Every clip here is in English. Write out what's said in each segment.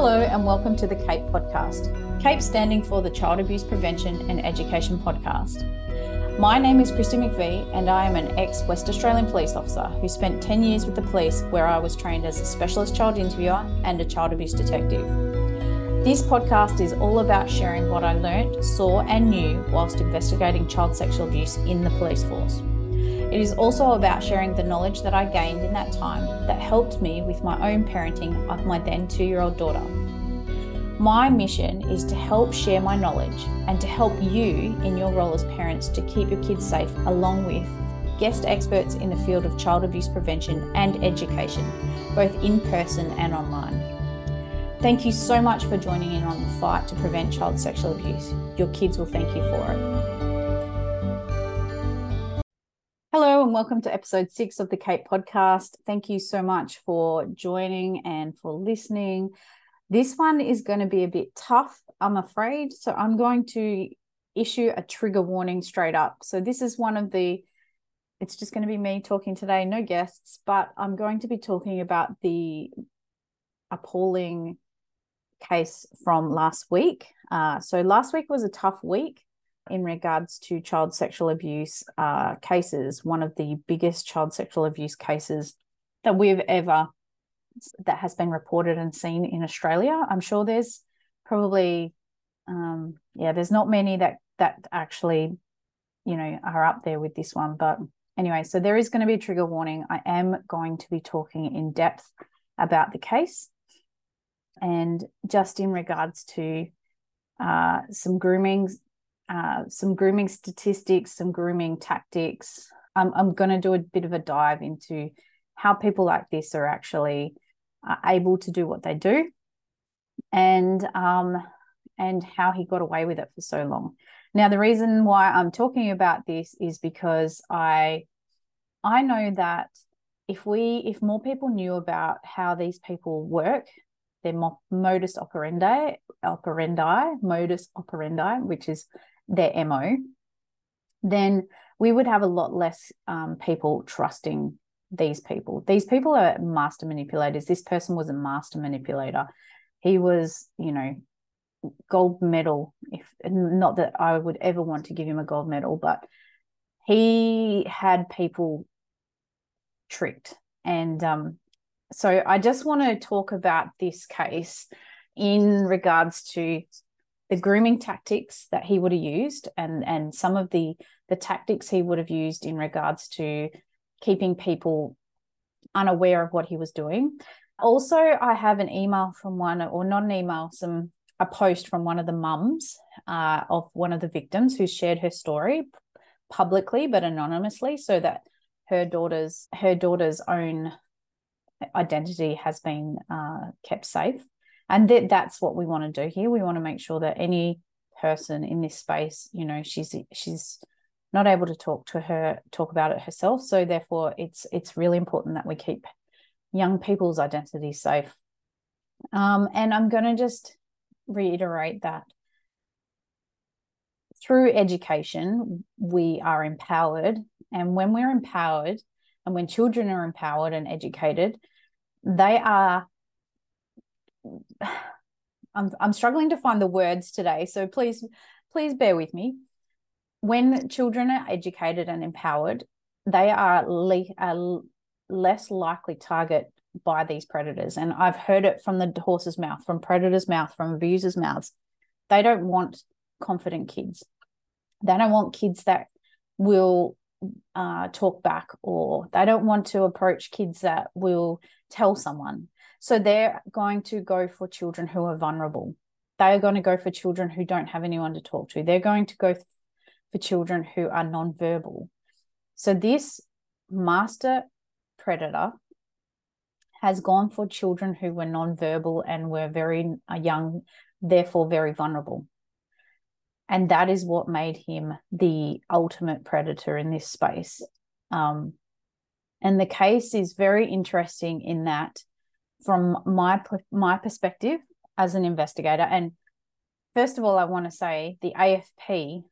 Hello, and welcome to the CAPE podcast. CAPE standing for the Child Abuse Prevention and Education Podcast. My name is Kristi McVie, and I am an ex West Australian police officer who spent 10 years with the police, where I was trained as a specialist child interviewer and a child abuse detective. This podcast is all about sharing what I learnt, saw, and knew whilst investigating child sexual abuse in the police force. It is also about sharing the knowledge that I gained in that time that helped me with my own parenting of my then two year old daughter. My mission is to help share my knowledge and to help you in your role as parents to keep your kids safe, along with guest experts in the field of child abuse prevention and education, both in person and online. Thank you so much for joining in on the fight to prevent child sexual abuse. Your kids will thank you for it. And welcome to episode six of the CAPE podcast. Thank you so much for joining and for listening. This one is going to be a bit tough, I'm afraid. So, I'm going to issue a trigger warning straight up. So, this is one of the, it's just going to be me talking today, no guests, but I'm going to be talking about the appalling case from last week. Uh, so, last week was a tough week in regards to child sexual abuse uh, cases, one of the biggest child sexual abuse cases that we've ever that has been reported and seen in Australia. I'm sure there's probably um, yeah, there's not many that that actually you know are up there with this one, but anyway, so there is going to be a trigger warning. I am going to be talking in depth about the case and just in regards to uh, some grooming uh, some grooming statistics, some grooming tactics. I'm, I'm going to do a bit of a dive into how people like this are actually uh, able to do what they do and um, and how he got away with it for so long. Now, the reason why I'm talking about this is because I I know that if we if more people knew about how these people work, their modus operandi operandi modus operandi, which is their MO, then we would have a lot less um, people trusting these people. These people are master manipulators. This person was a master manipulator. He was, you know, gold medal. If not that I would ever want to give him a gold medal, but he had people tricked. And um, so I just want to talk about this case in regards to the grooming tactics that he would have used and and some of the the tactics he would have used in regards to keeping people unaware of what he was doing. Also i have an email from one or not an email some a post from one of the mums uh, of one of the victims who shared her story publicly but anonymously so that her daughter's her daughter's own identity has been uh, kept safe and that that's what we want to do here. We want to make sure that any person in this space you know she's she's not able to talk to her talk about it herself. So therefore it's it's really important that we keep young people's identity safe. Um, and i'm going to just reiterate that through education we are empowered. And when we're empowered and when children are empowered and educated they are I'm I'm struggling to find the words today, so please please bear with me. When children are educated and empowered, they are, le- less likely target by these predators. And I've heard it from the horse's mouth, from predators' mouth, from abusers' mouths. They don't want confident kids. They don't want kids that will uh, talk back, or they don't want to approach kids that will tell someone. So they're going to go for children who are vulnerable. They are going to go for children who don't have anyone to talk to. They're going to go for children who are nonverbal. So this master predator has gone for children who were nonverbal and were very uh, young, therefore very vulnerable. And that is what made him the ultimate predator in this space. Um, and the case is very interesting in that from my my perspective as an investigator and first of all i want to say the afp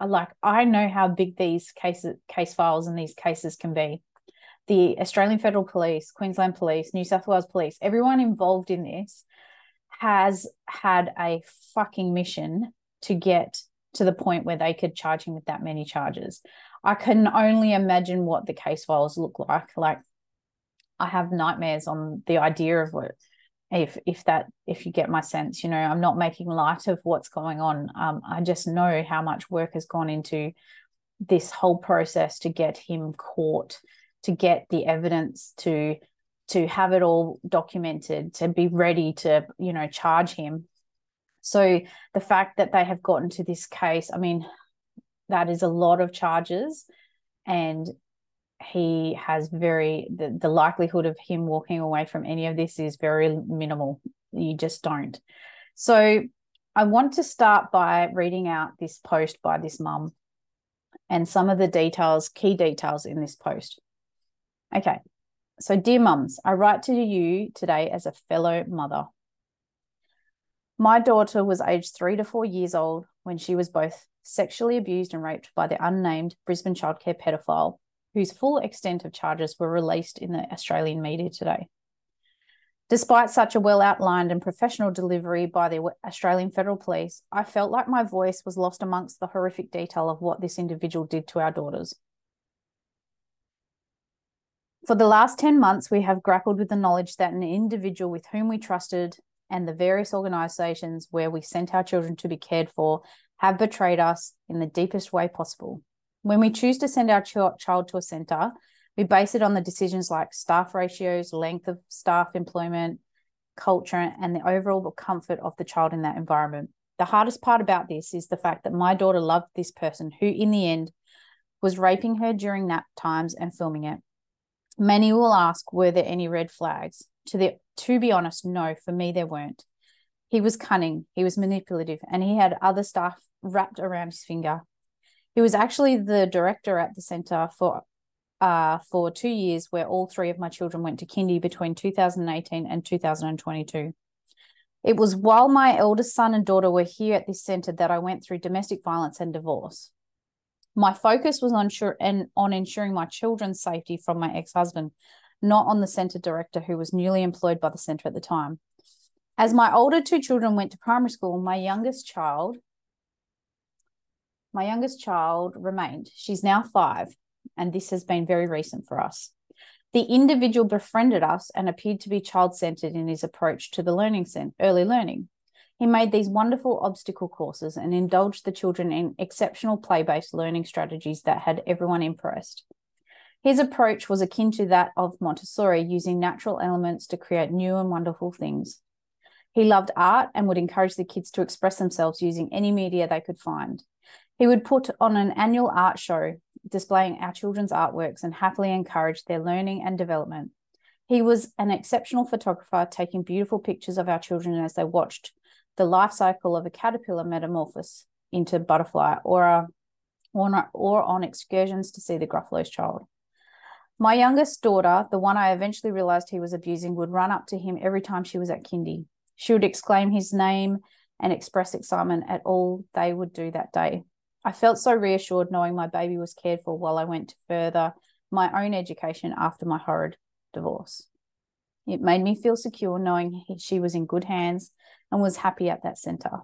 uh, like i know how big these cases case files and these cases can be the australian federal police queensland police new south wales police everyone involved in this has had a fucking mission to get to the point where they could charge him with that many charges. I can only imagine what the case files look like. Like I have nightmares on the idea of what if if that if you get my sense you know i'm not making light of what's going on. Um, i just know how much work has gone into this whole process to get him caught to get the evidence to to have it all documented to be ready to you know charge him. So the fact that they have gotten to this case i mean that is a lot of charges. And he has very the, the likelihood of him walking away from any of this is very minimal. You just don't. So i want to start by reading out this post by this mum and some of the details key details in this post. Okay. So dear mums i write to you today as a fellow mother. My daughter was aged three to four years old when she was both sexually abused and raped by the unnamed Brisbane childcare pedophile whose full extent of charges were released in the Australian media today. Despite such a well outlined and professional delivery by the Australian Federal Police, I felt like my voice was lost amongst the horrific detail of what this individual did to our daughters. For the last 10 months, we have grappled with the knowledge that an individual with whom we trusted and the various organisations where we sent our children to be cared for have betrayed us in the deepest way possible. When we choose to send our ch- child to a centre, we base it on the decisions like staff ratios, length of staff employment, culture, and the overall comfort of the child in that environment. The hardest part about this is the fact that my daughter loved this person who, in the end, was raping her during nap times and filming it. Many will ask, were there any red flags? To the to be honest, no, for me there weren't. He was cunning, he was manipulative, and he had other staff wrapped around his finger. He was actually the director at the centre for uh, for two years, where all three of my children went to kindy between 2018 and 2022. It was while my eldest son and daughter were here at this centre that I went through domestic violence and divorce. My focus was on sure and on ensuring my children's safety from my ex-husband, not on the centre director who was newly employed by the centre at the time. As my older two children went to primary school, my youngest child my youngest child remained. She's now five, and this has been very recent for us. The individual befriended us and appeared to be child centered in his approach to the learning center, early learning. He made these wonderful obstacle courses and indulged the children in exceptional play based learning strategies that had everyone impressed. His approach was akin to that of Montessori, using natural elements to create new and wonderful things. He loved art and would encourage the kids to express themselves using any media they could find. He would put on an annual art show displaying our children's artworks and happily encourage their learning and development. He was an exceptional photographer, taking beautiful pictures of our children as they watched the life cycle of a caterpillar metamorphose into butterfly or, a, or, or on excursions to see the Gruffalo's child. My youngest daughter, the one I eventually realized he was abusing, would run up to him every time she was at kindy. She would exclaim his name and express excitement at all they would do that day. I felt so reassured knowing my baby was cared for while I went to further my own education after my horrid divorce. It made me feel secure knowing she was in good hands and was happy at that centre.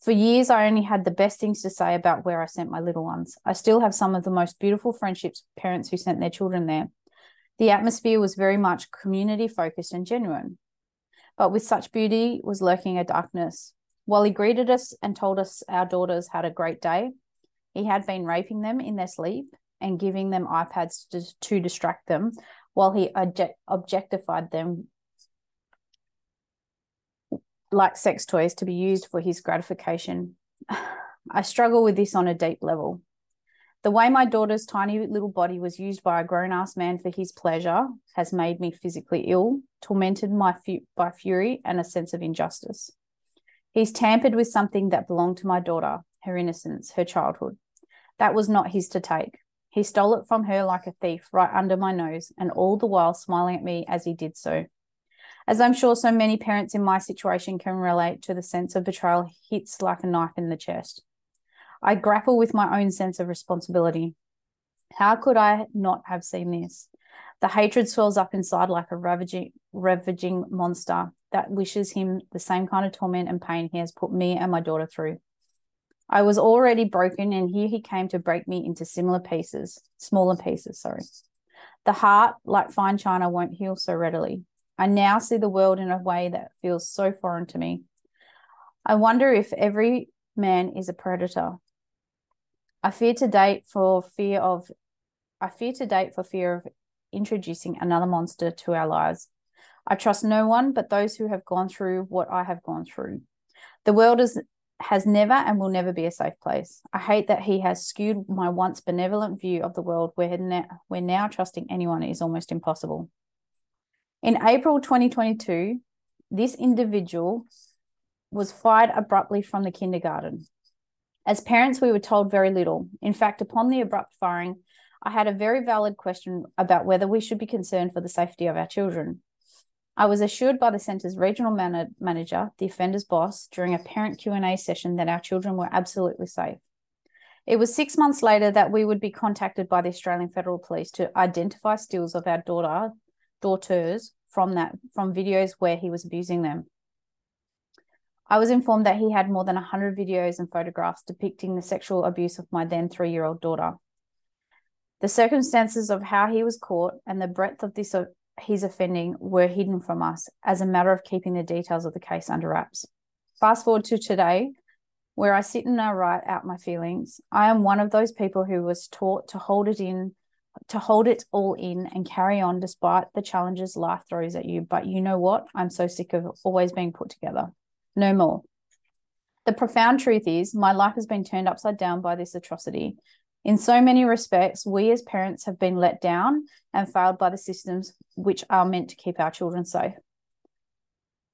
For years, I only had the best things to say about where I sent my little ones. I still have some of the most beautiful friendships with parents who sent their children there. The atmosphere was very much community focused and genuine. But with such beauty was lurking a darkness. While he greeted us and told us our daughters had a great day, he had been raping them in their sleep and giving them iPads to, to distract them while he object, objectified them like sex toys to be used for his gratification. I struggle with this on a deep level. The way my daughter's tiny little body was used by a grown ass man for his pleasure has made me physically ill, tormented my fu- by fury and a sense of injustice. He's tampered with something that belonged to my daughter, her innocence, her childhood. That was not his to take. He stole it from her like a thief right under my nose, and all the while smiling at me as he did so. As I'm sure so many parents in my situation can relate to the sense of betrayal hits like a knife in the chest. I grapple with my own sense of responsibility. How could I not have seen this? The hatred swells up inside like a ravaging, ravaging monster. that wishes him the same kind of torment and pain he has put me and my daughter through. I was already broken, and here he came to break me into similar pieces, smaller pieces, sorry. The heart, like fine china, won't heal so readily. I now see the world in a way that feels so foreign to me. I wonder if every man is a predator. I fear to date for fear of I fear to date for fear of introducing another monster to our lives. I trust no one but those who have gone through what I have gone through. The world is has never and will never be a safe place. I hate that he has skewed my once benevolent view of the world where, now, where now trusting anyone is almost impossible. In April 2022, this individual was fired abruptly from the kindergarten. As parents, we were told very little. In fact, upon the abrupt firing, I had a very valid question about whether we should be concerned for the safety of our children. I was assured by the centre's regional man- manager, the offender's boss, during a parent Q&A session that our children were absolutely safe. It was six months later that we would be contacted by the Australian Federal Police to identify stills of our daughter, daughters from that from videos where he was abusing them. I was informed that he had more than 100 videos and photographs depicting the sexual abuse of my then three year old daughter. The circumstances of how he was caught and the breadth of this his offending were hidden from us as a matter of keeping the details of the case under wraps. Fast forward to today, where I sit and I write out my feelings. I am one of those people who was taught to hold it in, to hold it all in and carry on despite the challenges life throws at you. But you know what? I'm so sick of always being put together. No more. The profound truth is, my life has been turned upside down by this atrocity. In so many respects, we as parents have been let down and failed by the systems which are meant to keep our children safe.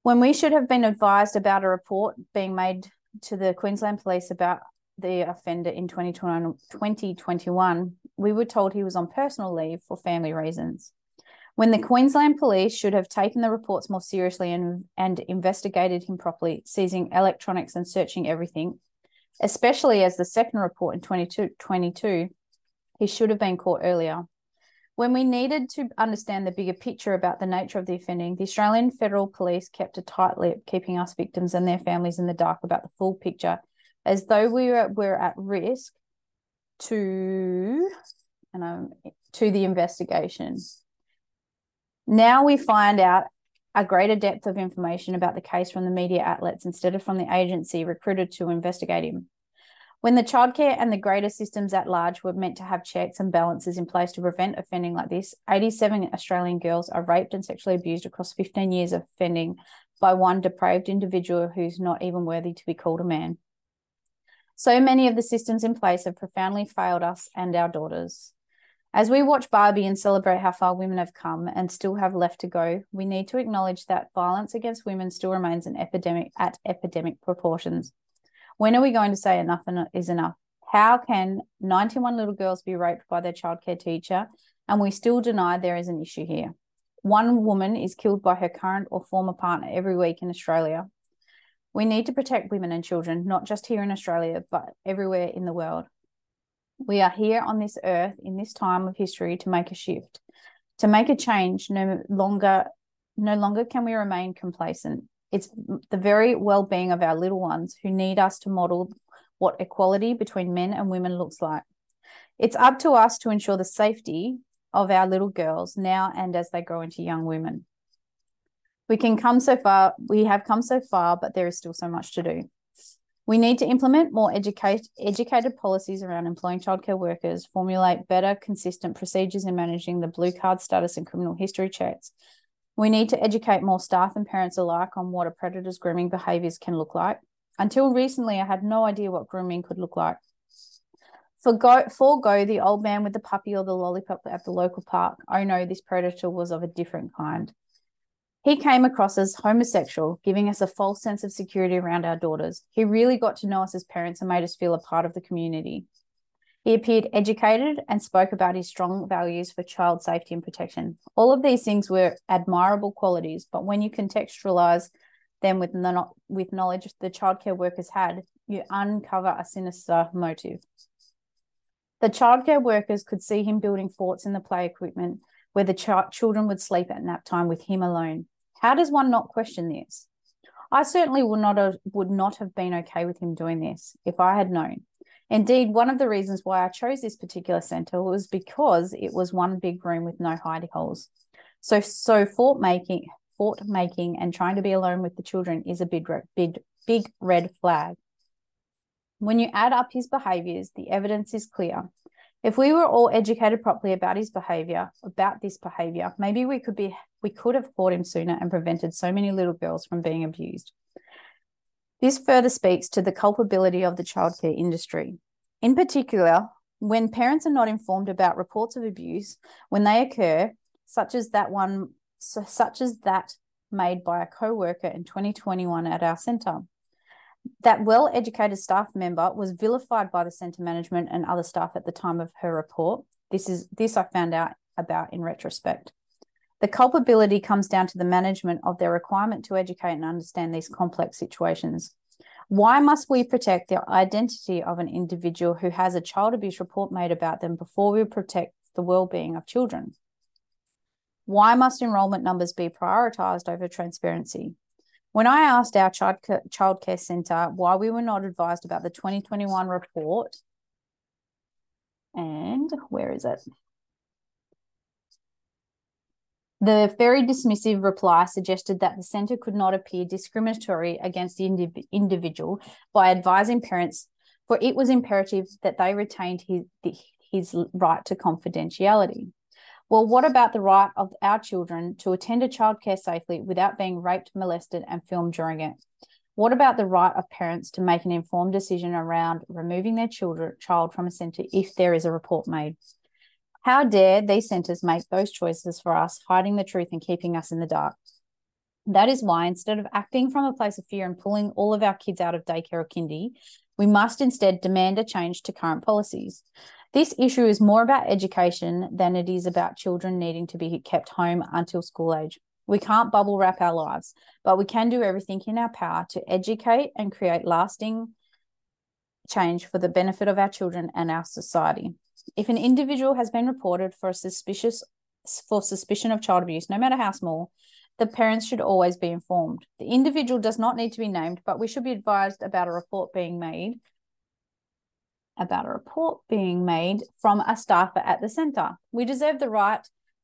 When we should have been advised about a report being made to the Queensland Police about the offender in 2021, we were told he was on personal leave for family reasons. When the Queensland Police should have taken the reports more seriously and, and investigated him properly, seizing electronics and searching everything, especially as the second report in 2022, he should have been caught earlier. When we needed to understand the bigger picture about the nature of the offending, the Australian Federal Police kept a tight lip, keeping us victims and their families in the dark about the full picture, as though we were, were at risk to and um, to the investigation. Now we find out a greater depth of information about the case from the media outlets instead of from the agency recruited to investigate him. When the childcare and the greater systems at large were meant to have checks and balances in place to prevent offending like this, 87 Australian girls are raped and sexually abused across 15 years of offending by one depraved individual who's not even worthy to be called a man. So many of the systems in place have profoundly failed us and our daughters. As we watch Barbie and celebrate how far women have come and still have left to go, we need to acknowledge that violence against women still remains an epidemic at epidemic proportions. When are we going to say enough is enough? How can 91 little girls be raped by their childcare teacher and we still deny there is an issue here? One woman is killed by her current or former partner every week in Australia. We need to protect women and children, not just here in Australia, but everywhere in the world. We are here on this earth in this time of history to make a shift, to make a change. No longer, no longer can we remain complacent. It's the very well-being of our little ones who need us to model what equality between men and women looks like. It's up to us to ensure the safety of our little girls now and as they grow into young women. We can come so far, we have come so far, but there is still so much to do. We need to implement more educate, educated policies around employing childcare workers, formulate better, consistent procedures in managing the blue card status and criminal history checks. We need to educate more staff and parents alike on what a predator's grooming behaviours can look like. Until recently, I had no idea what grooming could look like. Forgo, forego the old man with the puppy or the lollipop at the local park. Oh no, this predator was of a different kind. He came across as homosexual, giving us a false sense of security around our daughters. He really got to know us as parents and made us feel a part of the community. He appeared educated and spoke about his strong values for child safety and protection. All of these things were admirable qualities, but when you contextualize them with, no, with knowledge the childcare workers had, you uncover a sinister motive. The childcare workers could see him building forts in the play equipment where the ch- children would sleep at nap time with him alone. How does one not question this? I certainly would not have, would not have been okay with him doing this if I had known. Indeed, one of the reasons why I chose this particular centre was because it was one big room with no hidey holes. So, so fort making, fort making, and trying to be alone with the children is a big, big, big red flag. When you add up his behaviours, the evidence is clear. If we were all educated properly about his behaviour, about this behaviour, maybe we could be we could have caught him sooner and prevented so many little girls from being abused. This further speaks to the culpability of the childcare industry. In particular, when parents are not informed about reports of abuse when they occur, such as that one such as that made by a co-worker in 2021 at our centre that well educated staff member was vilified by the centre management and other staff at the time of her report. This is this I found out about in retrospect. The culpability comes down to the management of their requirement to educate and understand these complex situations. Why must we protect the identity of an individual who has a child abuse report made about them before we protect the well-being of children? Why must enrolment numbers be prioritised over transparency? When I asked our child childcare centre why we were not advised about the 2021 report, and where is it? The very dismissive reply suggested that the centre could not appear discriminatory against the indiv- individual by advising parents, for it was imperative that they retained his, his right to confidentiality. Well, what about the right of our children to attend a childcare safely without being raped, molested, and filmed during it? What about the right of parents to make an informed decision around removing their children, child from a centre if there is a report made? How dare these centres make those choices for us, hiding the truth and keeping us in the dark? That is why, instead of acting from a place of fear and pulling all of our kids out of daycare or kindy, we must instead demand a change to current policies. This issue is more about education than it is about children needing to be kept home until school age. We can't bubble wrap our lives, but we can do everything in our power to educate and create lasting change for the benefit of our children and our society. If an individual has been reported for a suspicious for suspicion of child abuse, no matter how small, the parents should always be informed. The individual does not need to be named, but we should be advised about a report being made about a report being made from a staffer at the centre. We deserve the right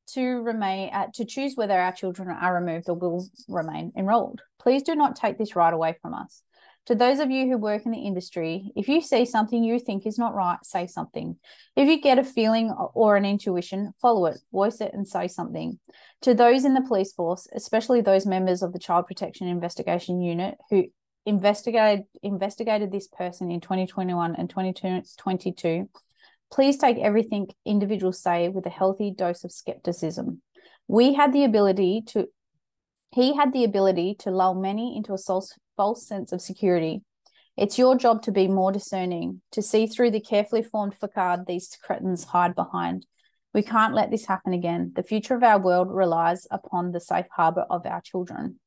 to remain uh, to choose whether our children are removed or will remain enrolled. Please do not take this right away from us. To those of you who work in the industry, if you see something you think is not right, say something. If you get a feeling or an intuition, follow it, voice it, and say something. To those in the police force, especially those members of the Child Protection Investigation Unit who investigated investigated this person in 2021 and 2022 please take everything individuals say with a healthy dose of skepticism. We had the ability to he had the ability to lull many into a false, false sense of security. It's your job to be more discerning to see through the carefully formed facade these cretins hide behind. We can't let this happen again. The future of our world relies upon the safe harbor of our children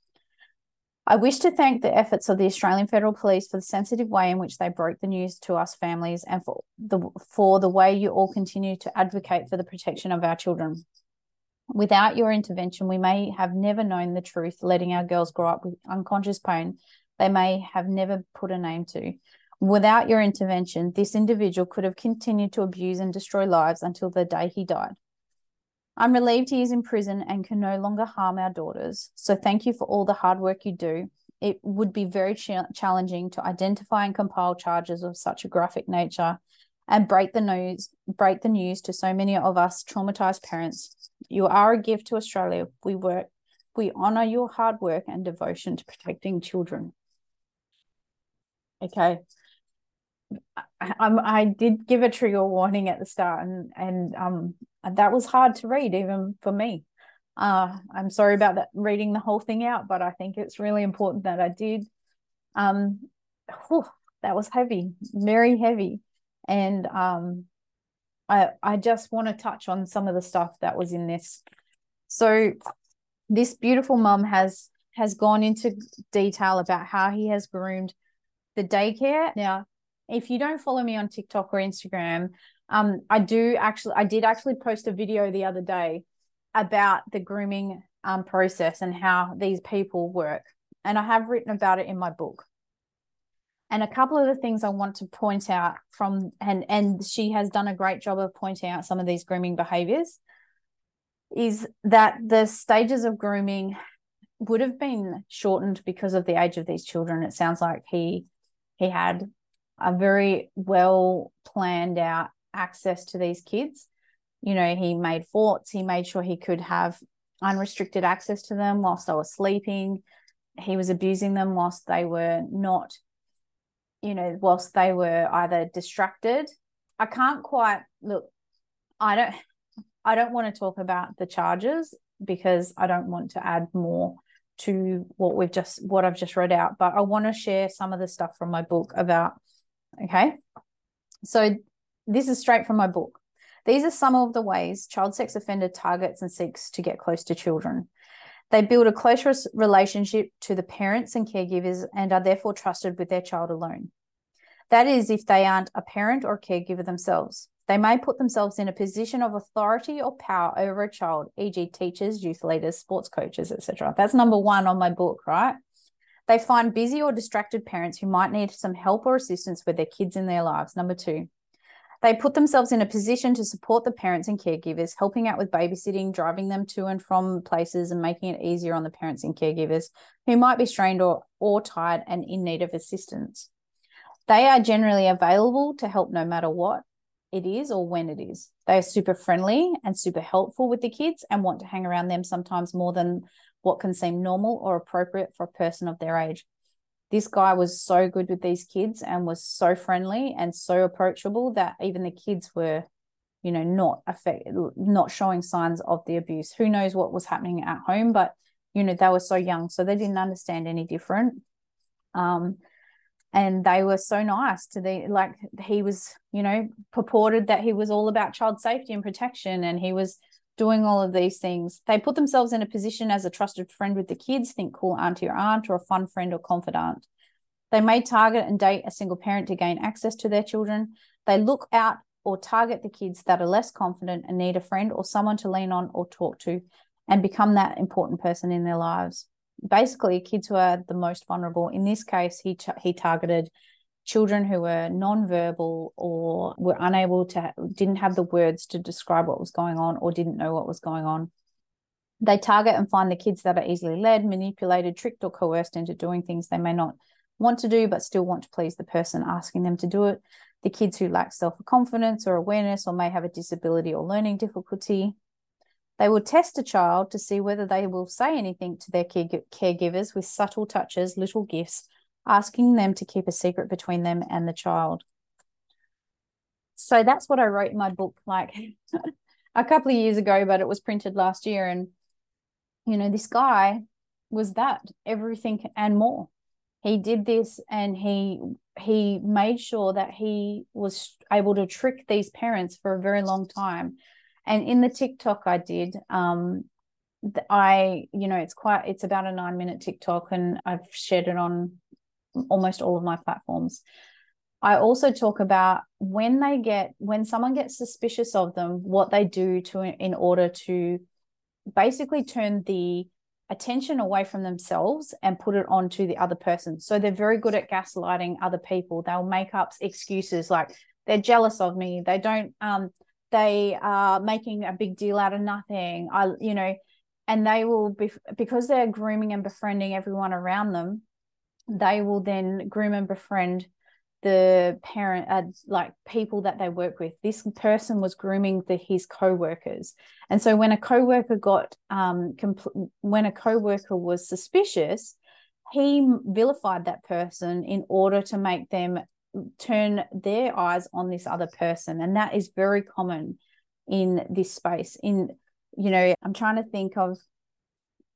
I wish to thank the efforts of the Australian Federal Police for the sensitive way in which they broke the news to us families and for the for the way you all continue to advocate for the protection of our children. Without your intervention, we may have never known the truth, letting our girls grow up with unconscious pain they may have never put a name to. Without your intervention, this individual could have continued to abuse and destroy lives until the day he died. I'm relieved he is in prison and can no longer harm our daughters. So thank you for all the hard work you do. It would be very ch- challenging to identify and compile charges of such a graphic nature and break the news break the news to so many of us traumatized parents. You are a gift to Australia. We work we honor your hard work and devotion to protecting children. Okay. I, I did give a trigger warning at the start and and um that was hard to read even for me. Uh, I'm sorry about that reading the whole thing out, but I think it's really important that I did. Um, whew, that was heavy, very heavy, and um, I I just want to touch on some of the stuff that was in this. So, this beautiful mum has has gone into detail about how he has groomed the daycare. Now, if you don't follow me on TikTok or Instagram, um, I do actually, I did actually post a video the other day about the grooming um, process and how these people work. And I have written about it in my book. And a couple of the things I want to point out from and and she has done a great job of pointing out some of these grooming behaviors is that the stages of grooming would have been shortened because of the age of these children. It sounds like he he had a very well planned out access to these kids. You know, he made forts, he made sure he could have unrestricted access to them whilst they were sleeping. He was abusing them whilst they were not, you know, whilst they were either distracted. I can't quite look, I don't I don't want to talk about the charges because I don't want to add more to what we've just what I've just read out, but I want to share some of the stuff from my book about okay. So this is straight from my book. These are some of the ways child sex offender targets and seeks to get close to children. They build a close relationship to the parents and caregivers and are therefore trusted with their child alone. That is, if they aren't a parent or caregiver themselves. They may put themselves in a position of authority or power over a child, e.g., teachers, youth leaders, sports coaches, etc. That's number one on my book, right? They find busy or distracted parents who might need some help or assistance with their kids in their lives. Number two, they put themselves in a position to support the parents and caregivers, helping out with babysitting, driving them to and from places, and making it easier on the parents and caregivers who might be strained or, or tired and in need of assistance. They are generally available to help no matter what it is or when it is. They are super friendly and super helpful with the kids and want to hang around them sometimes more than what can seem normal or appropriate for a person of their age. This guy was so good with these kids and was so friendly and so approachable that even the kids were, you know, not affect, not showing signs of the abuse. Who knows what was happening at home, but you know, they were so young, so they didn't understand any different. Um, and they were so nice to the like he was you know purported that he was all about child safety and protection and he was doing all of these things. They put themselves in a position as a trusted friend with the kids think cool auntie or aunt or a fun friend or confidant. They may target and date a single parent to gain access to their children. They look out or target the kids that are less confident and need a friend or someone to lean on or talk to and become that important person in their lives. Basically kids who are the most vulnerable. In this case, he he targeted children who were non-verbal or were unable to didn't have the words to describe what was going on or didn't know what was going on. They target and find the kids that are easily led, manipulated, tricked, or coerced into doing things they may not want to do, but still want to please the person asking them to do it. The kids who lack self confidence or awareness or may have a disability or learning difficulty. They will test a child to see whether they will say anything to their care- caregivers with subtle touches, little gifts, asking them to keep a secret between them and the child. So that's what I wrote in my book, like a couple of years ago, but it was printed last year. And, you know, this guy was that everything and more. He did this and he he made sure that he was able to trick these parents for a very long time and in the TikTok I did, um, I, you know, it's quite, it's about a nine minute TikTok and I've shared it on almost all of my platforms. I also talk about when they get, when someone gets suspicious of them, what they do to, in order to basically turn the attention away from themselves and put it onto the other person. So they're very good at gaslighting other people. They'll make up excuses like they're jealous of me. They don't, um, they are making a big deal out of nothing i you know and they will be because they're grooming and befriending everyone around them they will then groom and befriend the parent uh, like people that they work with. This person was grooming the his co-workers. And so when a co-worker got um compl- when a co-worker was suspicious he vilified that person in order to make them turn their eyes on this other person. And that is very common in this space. In you know i'm trying to think of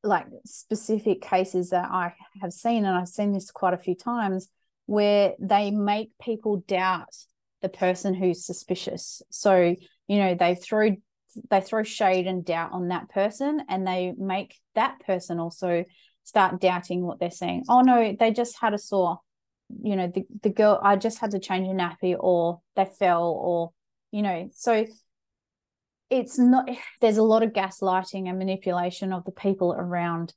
like specific cases that i have seen and i've seen this quite a few times where they make people doubt the person who's suspicious. So you know they throw they throw shade and doubt on that person and they make that person also start doubting what they're saying oh no they just had a sore you know the, the girl i just had to change a nappy or they fell or you know. So it's not there's a lot of gaslighting and manipulation of the people around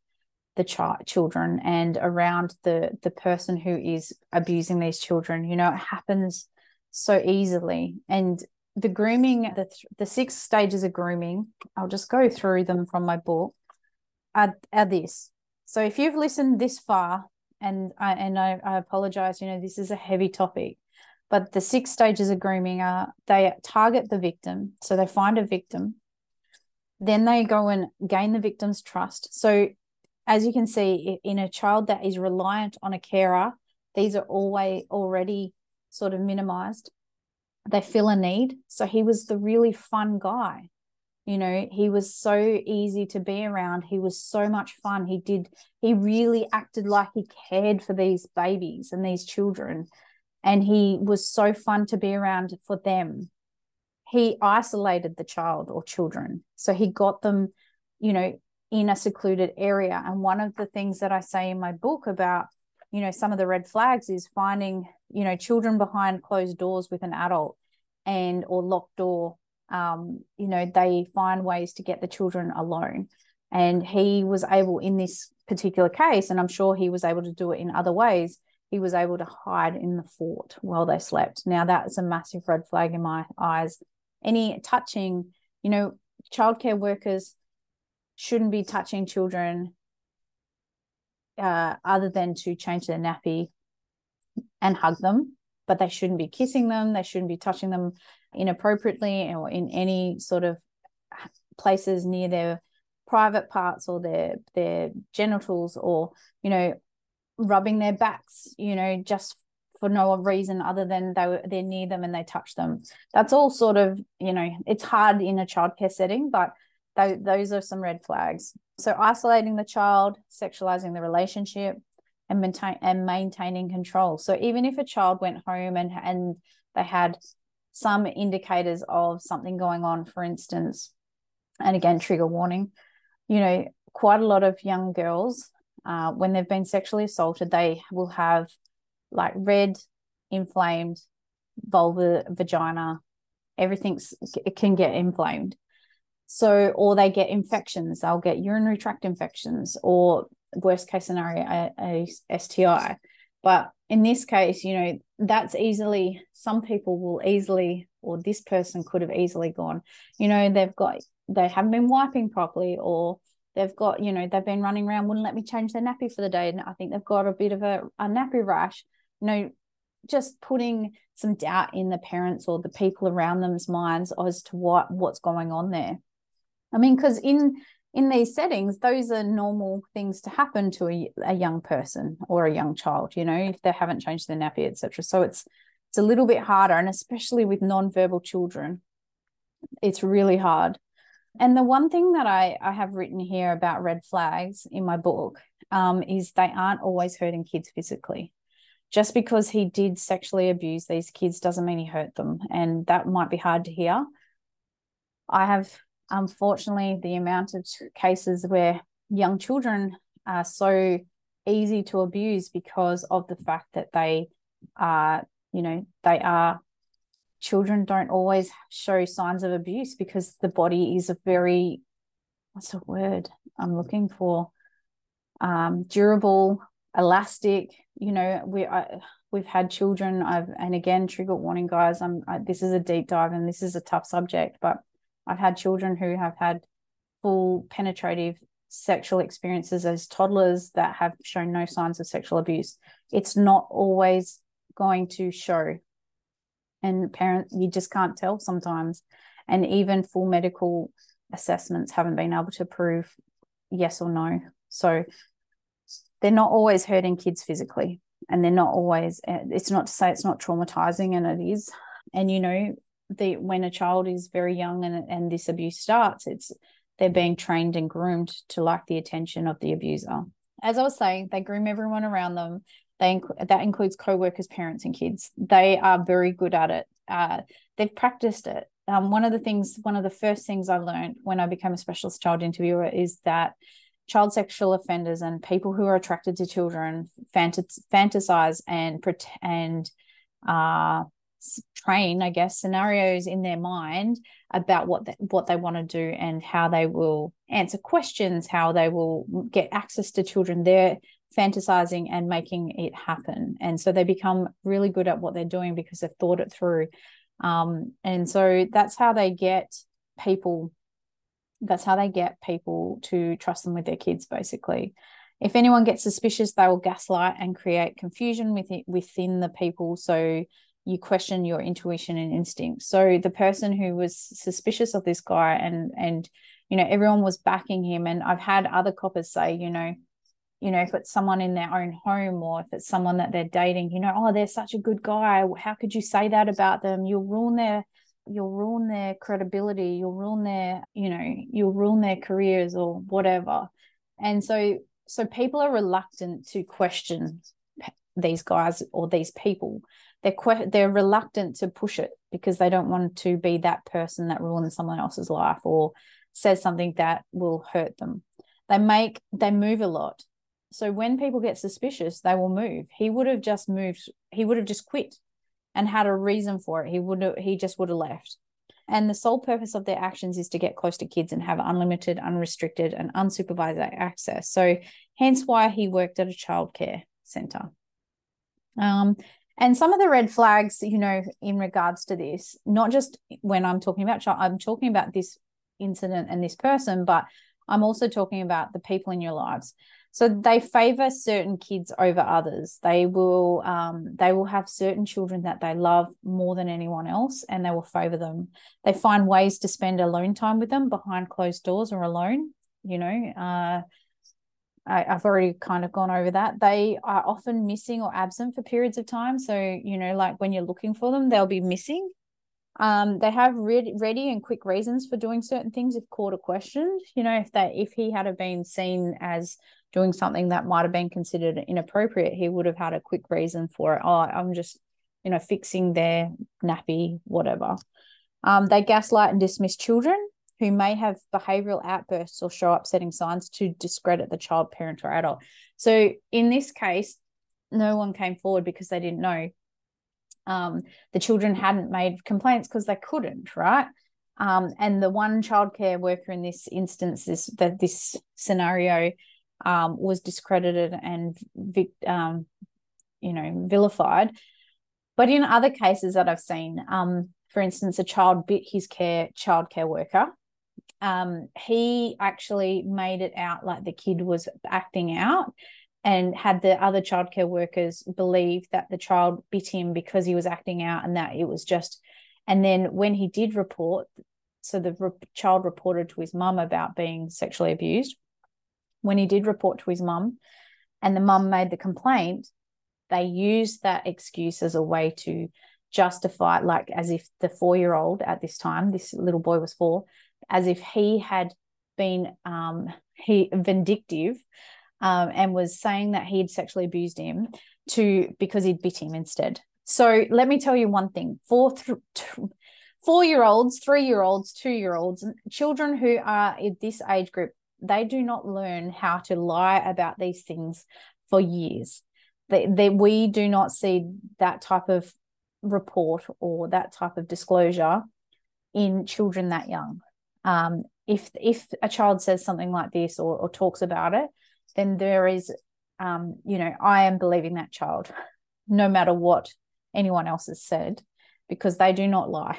the child children and around the the person who is abusing these children you know it happens so easily. And the grooming the the six stages of grooming i'll just go through them from my book are, are this. So if you've listened this far and i and I, I apologize you know this is a heavy topic but the six stages of grooming are they target the victim so they find a victim. Then they go and gain the victim's trust. So as you can see in a child that is reliant on a carer these are always already sort of minimized. They feel a need. So he was the really fun guy. You know he was so easy to be around. He was so much fun. He did he really acted like he cared for these babies and these children and he was so fun to be around for them he isolated the child or children so he got them you know in a secluded area. And one of the things that I say in my book about, you know, some of the red flags is finding, you know, children behind closed doors with an adult and or locked door. Um, you know, they find ways to get the children alone. And he was able in this particular case, and I'm sure he was able to do it in other ways, he was able to hide in the fort while they slept. Now that's a massive red flag in my eyes. Any touching, you know, childcare workers shouldn't be touching children uh, other than to change their nappy and hug them, but they shouldn't be kissing them. They shouldn't be touching them inappropriately or in any sort of places near their private parts or their their genitals or you know rubbing their backs you know just for no reason other than they were they're near them and they touch them that's all sort of you know it's hard in a childcare setting but th- those are some red flags. So isolating the child, sexualizing the relationship, and maintain and maintaining control. So even if a child went home and and they had some indicators of something going on, for instance, and again trigger warning, you know, quite a lot of young girls uh, when they've been sexually assaulted, they will have like red, inflamed vulva, vagina. Everything's it can get inflamed. So, or they get infections, they'll get urinary tract infections, or worst case scenario, a, a STI. But in this case, you know, that's easily, some people will easily, or this person could have easily gone, you know, they've got, they haven't been wiping properly, or they've got, you know, they've been running around, wouldn't let me change their nappy for the day. And I think they've got a bit of a, a nappy rash, you know, just putting some doubt in the parents or the people around them's minds as to what what's going on there. I mean, because in in these settings, those are normal things to happen to a, a young person or a young child, you know, if they haven't changed their nappy, etc. So it's it's a little bit harder, and especially with non-verbal children, it's really hard. And the one thing that I, I have written here about red flags in my book um, is they aren't always hurting kids physically. Just because he did sexually abuse these kids doesn't mean he hurt them. And that might be hard to hear. I have unfortunately, the amount of cases where young children are so easy to abuse because of the fact that they are, you know, they are children don't always show signs of abuse because the body is a very what's the word I'm looking for um, durable, elastic. You know, we I, we've had children. I've and again, trigger warning, guys. I'm I, this is a deep dive and this is a tough subject, but I've had children who have had full penetrative sexual experiences as toddlers that have shown no signs of sexual abuse. It's not always going to show. And parents, you just can't tell sometimes. And even full medical assessments haven't been able to prove yes or no. So they're not always hurting kids physically. And they're not always, it's not to say it's not traumatizing, and it is. And, you know, the when a child is very young and and this abuse starts, it's they're being trained and groomed to like the attention of the abuser. As I was saying, they groom everyone around them. They that includes co-workers, parents, and kids. They are very good at it. Uh, they've practiced it. Um, one of the things, one of the first things I learned when I became a specialist child interviewer is that child sexual offenders and people who are attracted to children fantas- fantasize and and uh, train i guess scenarios in their mind about what they, what they want to do and how they will answer questions how they will get access to children they're fantasizing and making it happen. And so they become really good at what they're doing because they've thought it through. Um, and so that's how they get people that's how they get people to trust them with their kids basically. If anyone gets suspicious they will gaslight and create confusion within within the people. So you question your intuition and instinct so the person who was suspicious of this guy and and you know everyone was backing him. And i've had other coppers say you know you know if it's someone in their own home or if it's someone that they're dating you know oh they're such a good guy. How could you say that about them? You'll ruin their you'll ruin their credibility. You'll ruin their you know you'll ruin their careers or whatever. And so so people are reluctant to question these guys or these people. They're que- they're reluctant to push it because they don't want to be that person that ruins someone else's life or says something that will hurt them. They make they move a lot so when people get suspicious they will move. He would have just moved he would have just quit and had a reason for it. He would have he just would have left. And the sole purpose of their actions is to get close to kids and have unlimited unrestricted and unsupervised access. So hence why he worked at a childcare center. Um, and some of the red flags you know in regards to this not just when i'm talking about child i'm talking about this incident and this person but i'm also talking about the people in your lives so they favor certain kids over others they will um, they will have certain children that they love more than anyone else and they will favor them they find ways to spend alone time with them behind closed doors or alone you know uh, I, have already kind of gone over that. They are often missing or absent for periods of time. So, you know, like when you're looking for them, they'll be missing. Um, they have ready, ready and quick reasons for doing certain things if caught or questioned. You know, if they if he had been seen as doing something that might have been considered inappropriate, he would have had a quick reason for it. Oh, I'm just, you know, fixing their nappy, whatever. Um, they gaslight and dismiss children who may have behavioral outbursts or show upsetting signs to discredit the child, parent, or adult. So in this case, no one came forward because they didn't know. Um, the children hadn't made complaints because they couldn't, right? Um, and the one childcare worker in this instance, this that this scenario um, was discredited and um, you know vilified. But in other cases that I've seen, um, for instance, a child bit his care childcare worker. Um, he actually made it out like the kid was acting out and had the other childcare workers believe that the child bit him because he was acting out and that it was just and then when he did report so the re- child reported to his mum about being sexually abused when he did report to his mum and the mum made the complaint, they used that excuse as a way to justify, like as if the four year old at this time, this little boy was four, as if he had been um, he vindictive um, and was saying that he had sexually abused him to because he'd bit him instead. So let me tell you one thing: four th- four year olds, three year olds, two year olds, children who are in this age group they do not learn how to lie about these things for years. They, they, we do not see that type of report or that type of disclosure in children that young. Um, if if a child says something like this or, or talks about it, then there is, um, you know, I am believing that child, no matter what anyone else has said, because they do not lie.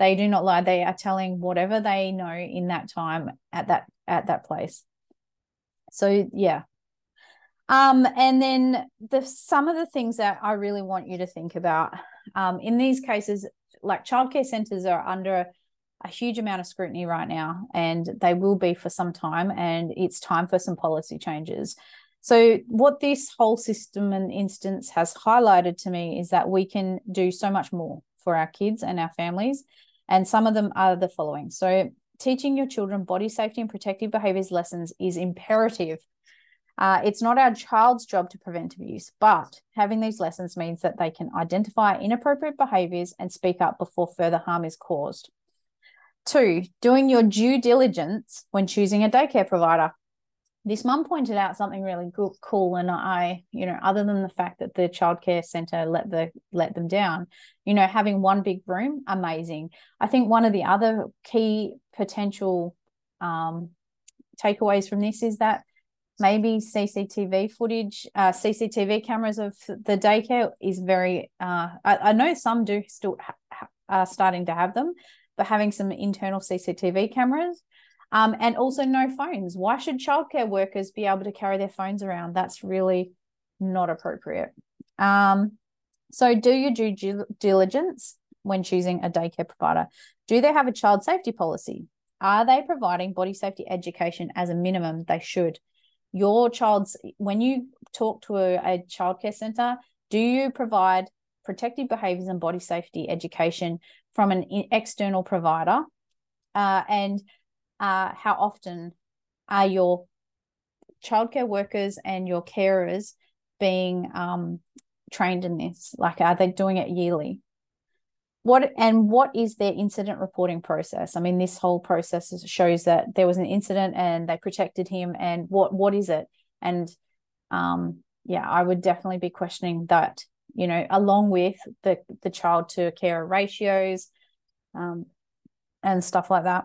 They do not lie. They are telling whatever they know in that time at that at that place. So yeah. Um, and then the some of the things that I really want you to think about um, in these cases, like childcare centres are under a huge amount of scrutiny right now, and they will be for some time. And it's time for some policy changes. So, what this whole system and instance has highlighted to me is that we can do so much more for our kids and our families. And some of them are the following. So, teaching your children body safety and protective behaviors lessons is imperative. Uh, it's not our child's job to prevent abuse, but having these lessons means that they can identify inappropriate behaviors and speak up before further harm is caused. Two, doing your due diligence when choosing a daycare provider. This mum pointed out something really cool and i you know other than the fact that the childcare center let the let them down you know having one big room amazing. I think one of the other key potential um, takeaways from this is that maybe cctv footage uh, cctv cameras of the daycare is very uh, I, I, know some do still ha- are starting to have them but having some internal cctv cameras um, and also no phones. Why should childcare workers be able to carry their phones around? That's really not appropriate. Um, so, do your due diligence when choosing a daycare provider. Do they have a child safety policy? Are they providing body safety education as a minimum? They should. Your child's, when you talk to a, a childcare center, do you provide protective behaviors and body safety education from an external provider? Uh, and uh, how often are your childcare workers and your carers being um, trained in this? Like, are they doing it yearly? What and what is their incident reporting process? I mean, this whole process shows that there was an incident and they protected him. And what what is it? And um, yeah, I would definitely be questioning that. You know, along with the the child to carer ratios, um, and stuff like that.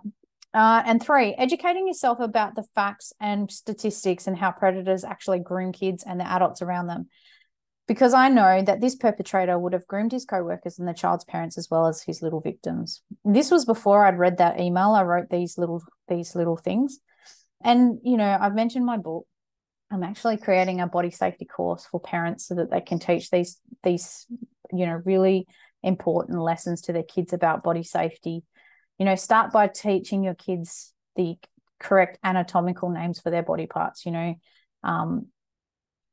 Uh, and three, educating yourself about the facts and statistics and how predators actually groom kids and the adults around them. Because I know that this perpetrator would have groomed his co-workers and the child's parents as well as his little victims. This was before I'd read that email. I wrote these little these little things. And you know, I've mentioned my book. I'm actually creating a body safety course for parents so that they can teach these these you know really important lessons to their kids about body safety you know start by teaching your kids the correct anatomical names for their body parts you know um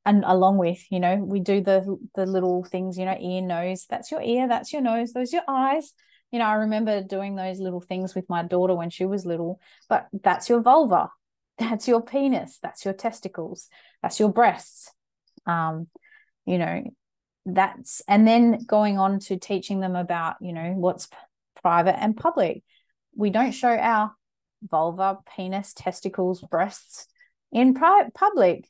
and along with you know we do the the little things you know ear nose that's your ear that's your nose those your eyes. You know i remember doing those little things with my daughter when she was little but that's your vulva that's your penis that's your testicles that's your breasts um you know that's and then going on to teaching them about you know what's private and public we don't show our vulva, penis, testicles, breasts in private public.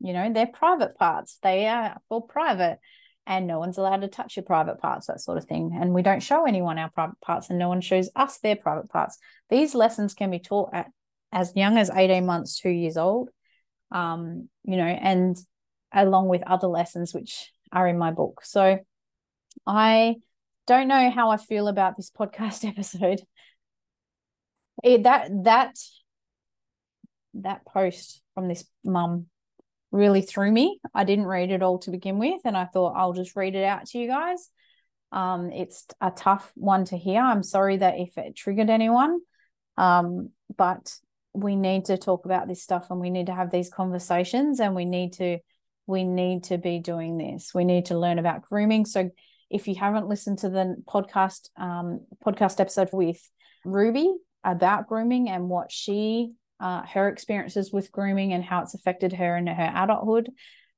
You know, they're private parts. They are for private, and no one's allowed to touch your private parts, that sort of thing. And we don't show anyone our private parts, and no one shows us their private parts. These lessons can be taught at as young as 18 months, two years old. Um, you know, and along with other lessons which are in my book. So I don't know how I feel about this podcast episode it, that that that post from this mum really threw me. I didn't read it all to begin with, and I thought I'll just read it out to you guys. Um, it's a tough one to hear. I'm sorry that if it triggered anyone, um, but we need to talk about this stuff and we need to have these conversations and we need to we need to be doing this. We need to learn about grooming. So if you haven't listened to the podcast um, podcast episode with Ruby, about grooming and what she uh, her experiences with grooming and how it's affected her in her adulthood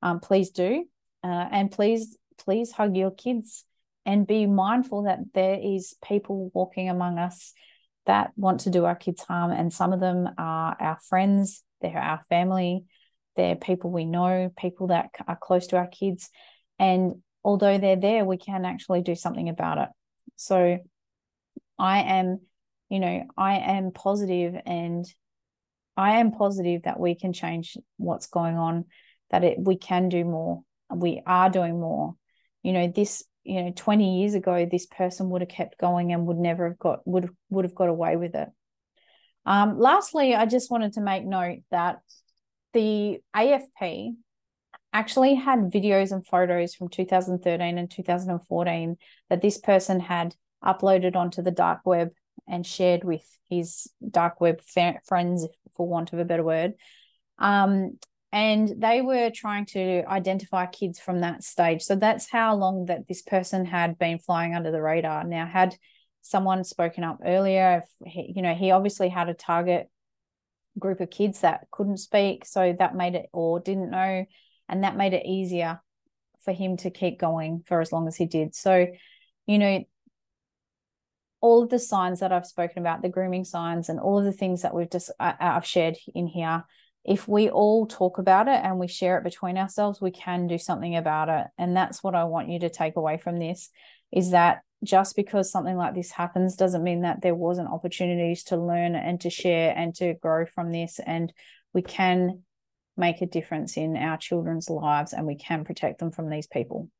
um, please do. Uh, and please please hug your kids and be mindful that there is people walking among us that want to do our kids harm and some of them are our friends they're our family they're people we know people that are close to our kids. And although they're there we can actually do something about it. So i am you know i am positive and i am positive that we can change what's going on that it we can do more we are doing more. You know this you know 20 years ago this person would have kept going and would never have got would would have got away with it. Um, lastly i just wanted to make note that the afp actually had videos and photos from 2013 and 2014 that this person had uploaded onto the dark web and shared with his dark web friends, for want of a better word. Um, and they were trying to identify kids from that stage. So that's how long that this person had been flying under the radar. Now, had someone spoken up earlier, he, you know, he obviously had a target group of kids that couldn't speak, so that made it or didn't know, and that made it easier for him to keep going for as long as he did. So, you know, all of the signs that I've spoken about, the grooming signs, and all of the things that we've just uh, I, uh, I've shared in here if we all talk about it and we share it between ourselves, we can do something about it. And that's what I want you to take away from this is that just because something like this happens doesn't mean that there wasn't opportunities to learn and to share and to grow from this. And we can make a difference in our children's lives and we can protect them from these people.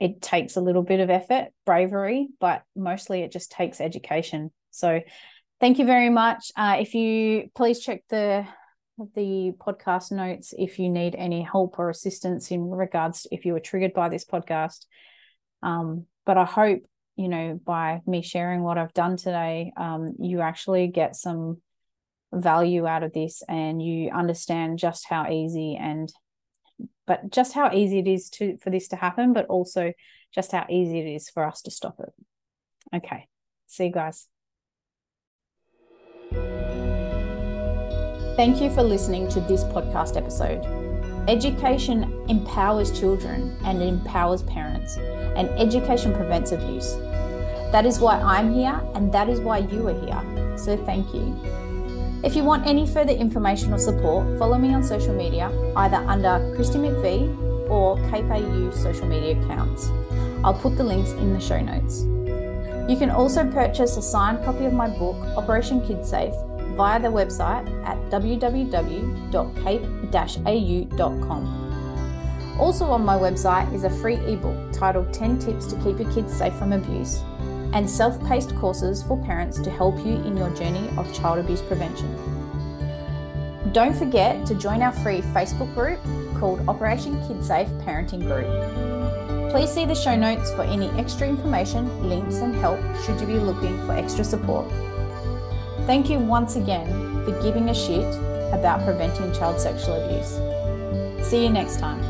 It takes a little bit of effort, bravery, but mostly it just takes education. So, thank you very much. Uh, if you please check the the podcast notes if you need any help or assistance in regards to if you were triggered by this podcast. Um, but I hope, you know, by me sharing what I've done today, um, you actually get some value out of this and you understand just how easy and but just how easy it is to for this to happen, but also just how easy it is for us to stop it. Okay. See you guys. Thank you for listening to this podcast episode. Education empowers children and empowers parents, and education prevents abuse. That is why I'm here, and that is why you are here. So, thank you. If you want any further information or support, follow me on social media, either under Kristi McVee or CAPE social media accounts. I'll put the links in the show notes. You can also purchase a signed copy of my book, Operation KidSafe, via the website at www.cape-au.com. Also on my website is a free ebook titled 10 Tips to Keep Your Kids Safe from Abuse and self paced courses for parents to help you in your journey of child abuse prevention. Don't forget to join our free Facebook group called Operation KidSafe Parenting Group. Please see the show notes for any extra information, links, and help should you be looking for extra support. Thank you once again for giving a shit about preventing child sexual abuse. See you next time.